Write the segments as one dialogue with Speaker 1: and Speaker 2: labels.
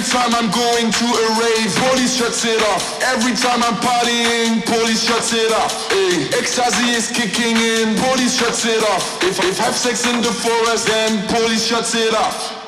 Speaker 1: Every time I'm going to a rave, police shuts it off. Every time I'm partying, police shuts it off. Ay. Ecstasy is kicking in, police shuts it off. If I have sex in the forest, then police shuts it off.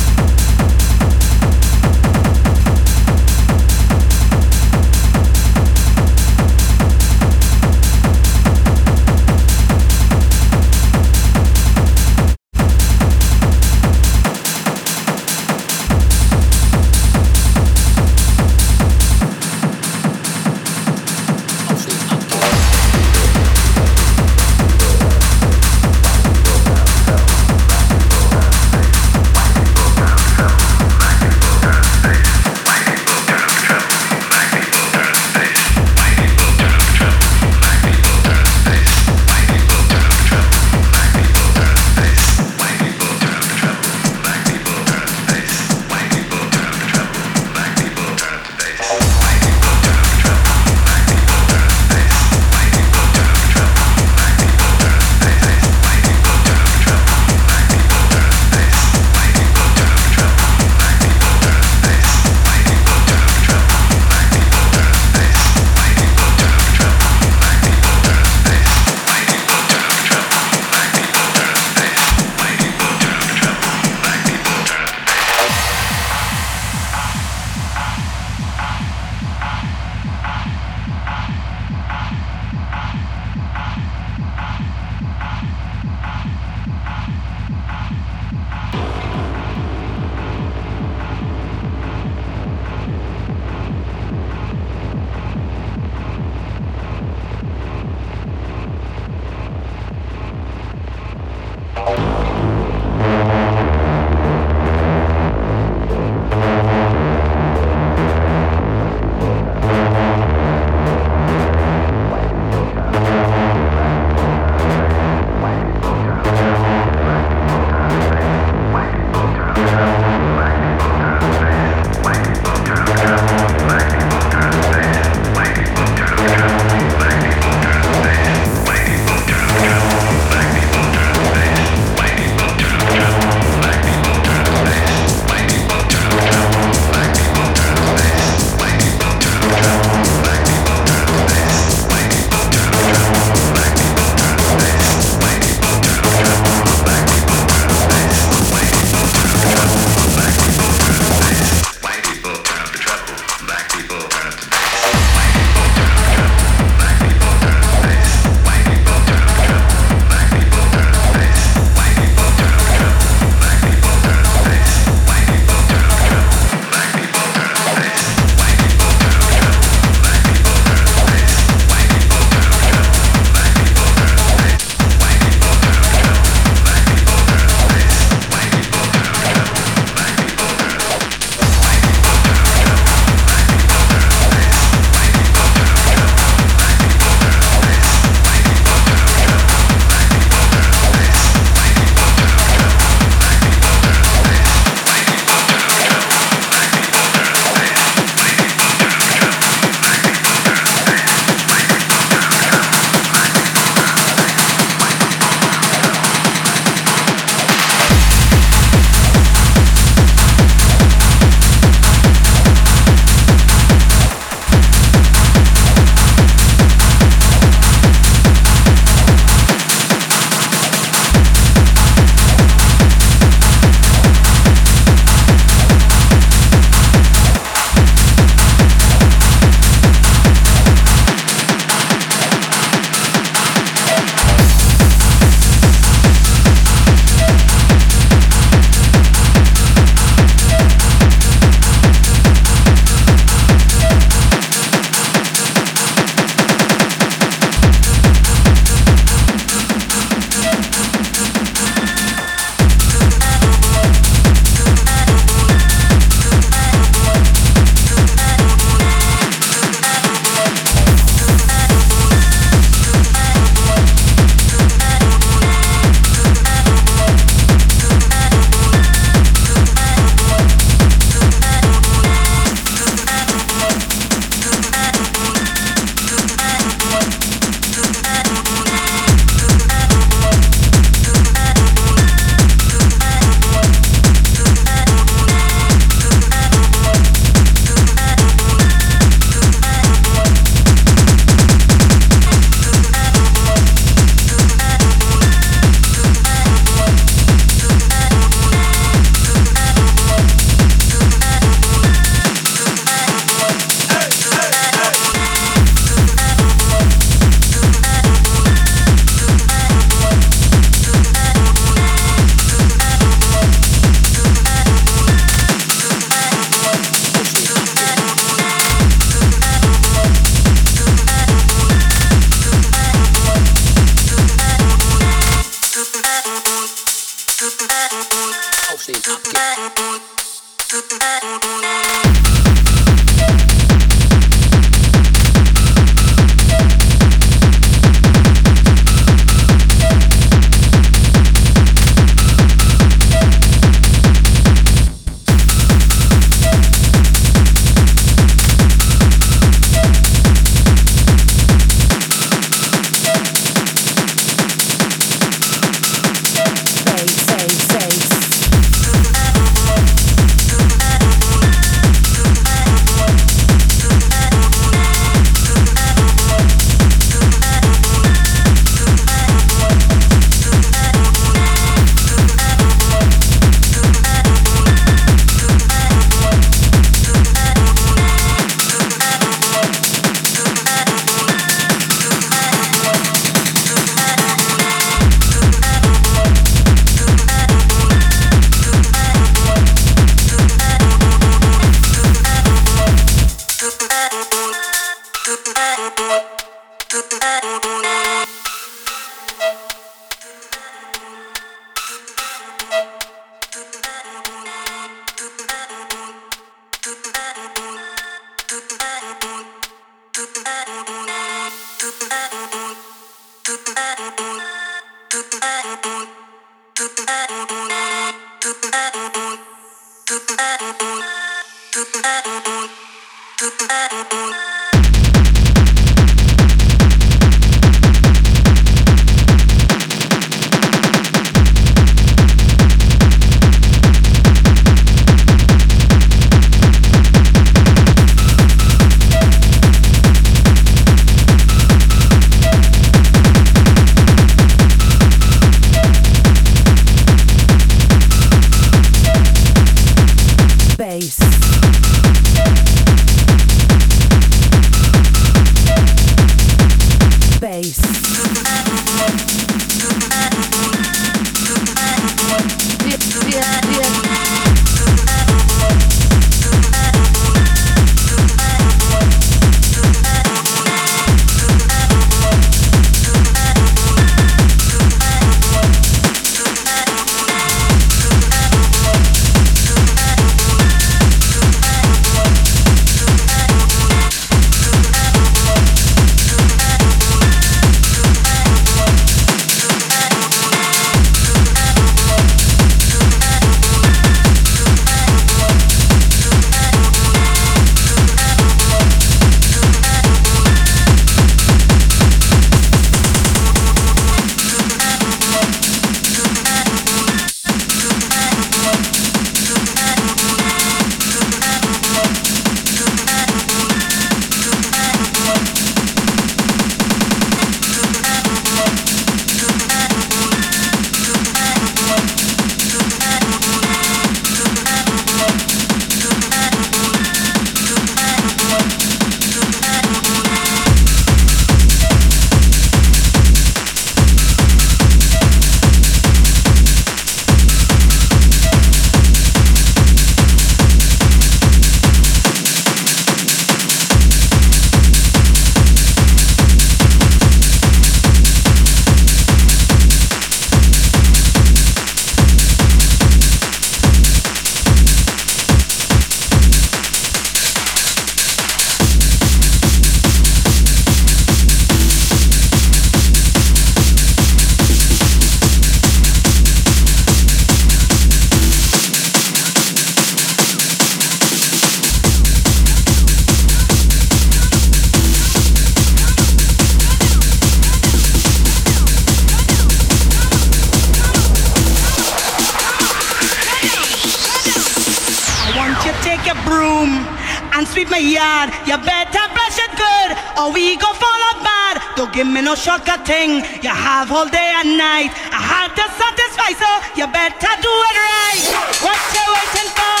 Speaker 2: Shortcut thing you have all day and night. I had to satisfy, so you better do it right. What you waiting for?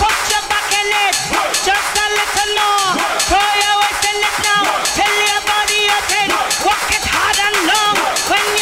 Speaker 2: Put your back in it, just a little more. Throw your waist in it now, till your body open. Walk it hard and long. When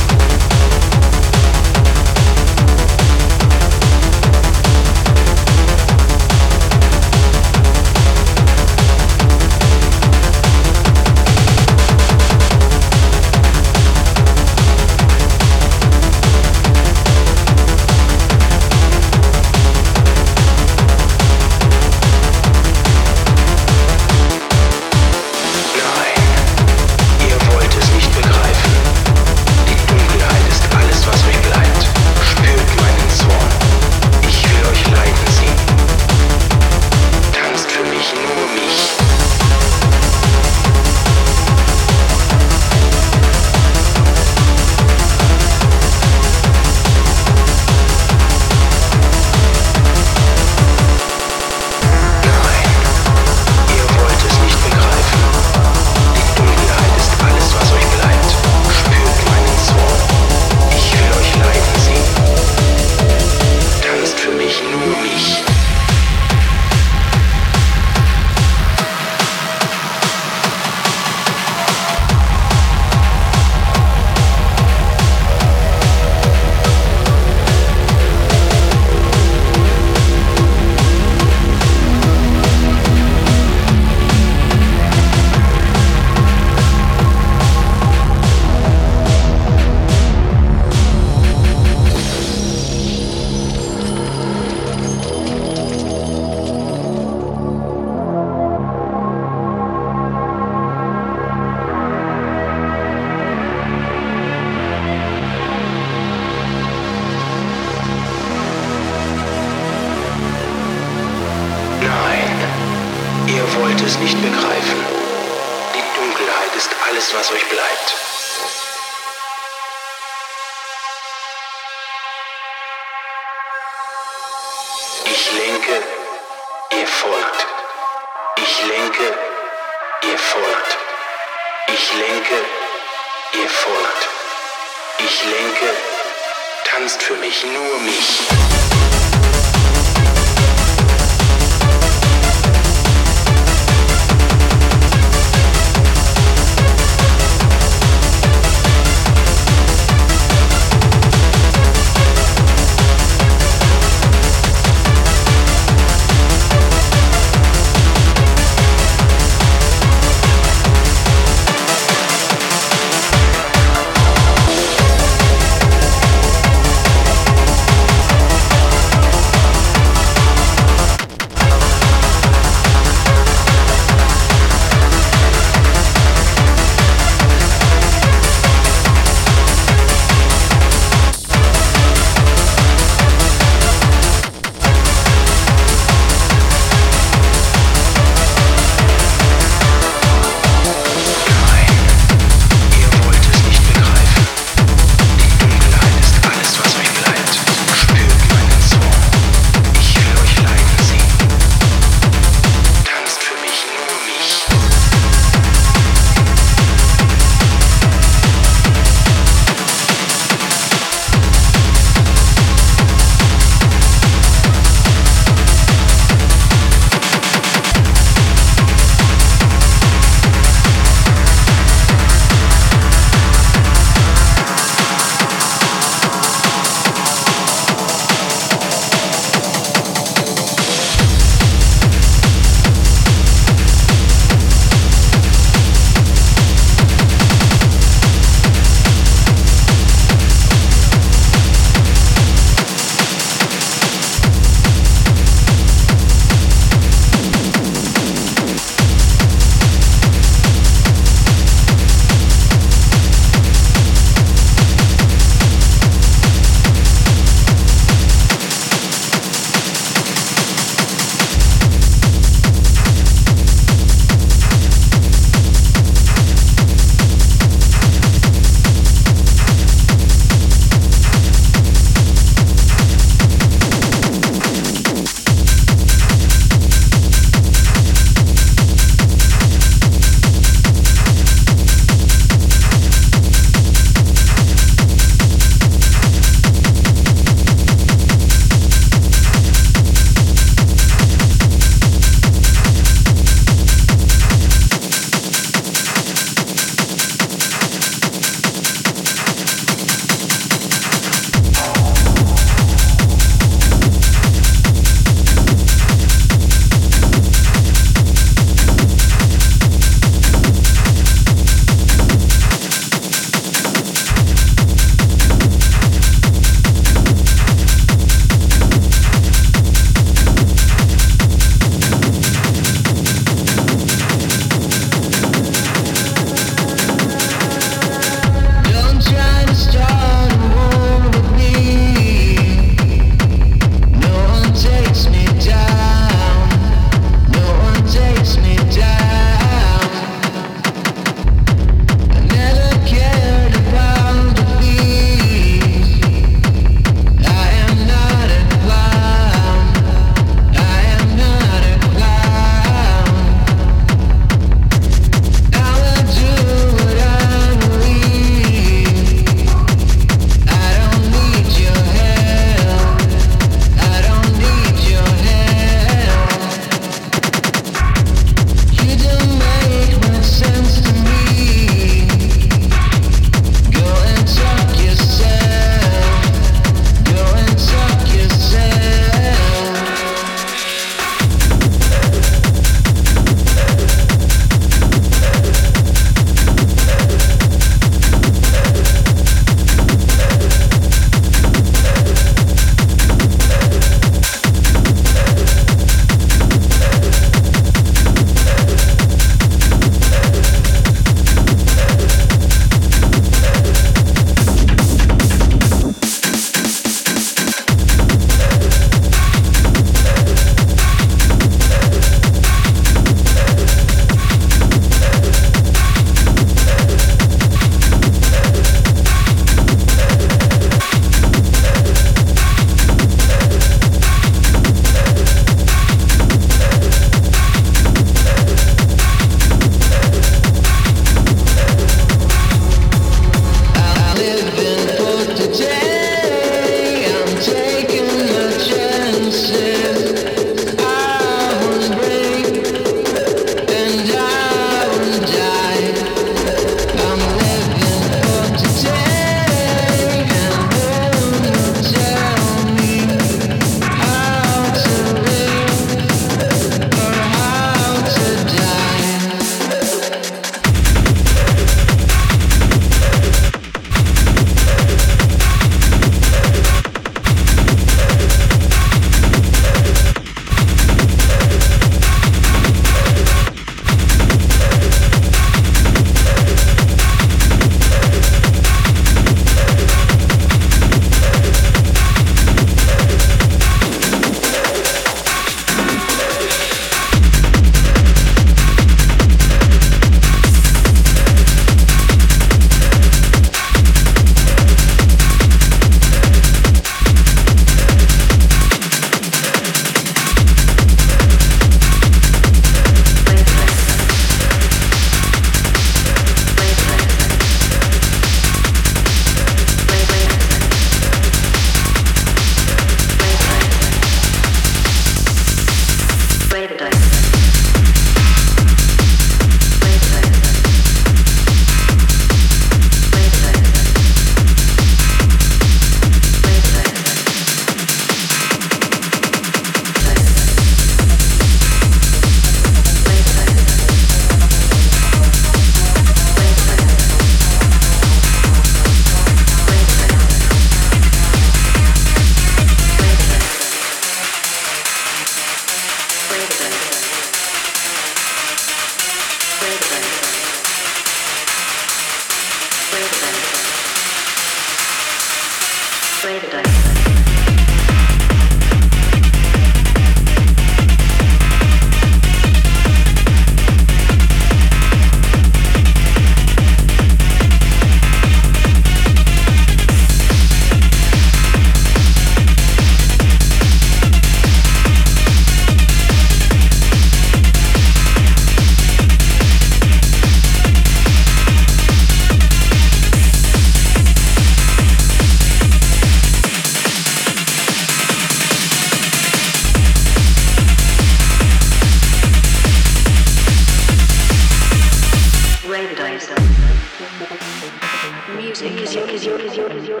Speaker 1: Music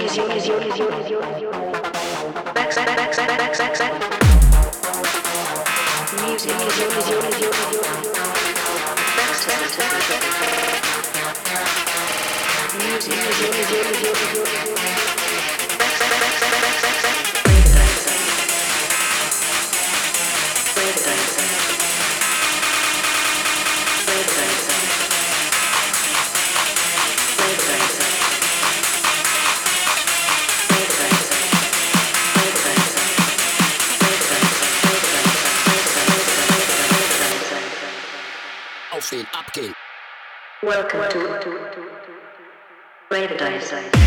Speaker 3: is your, is your, is your, is your, is your. Paradise.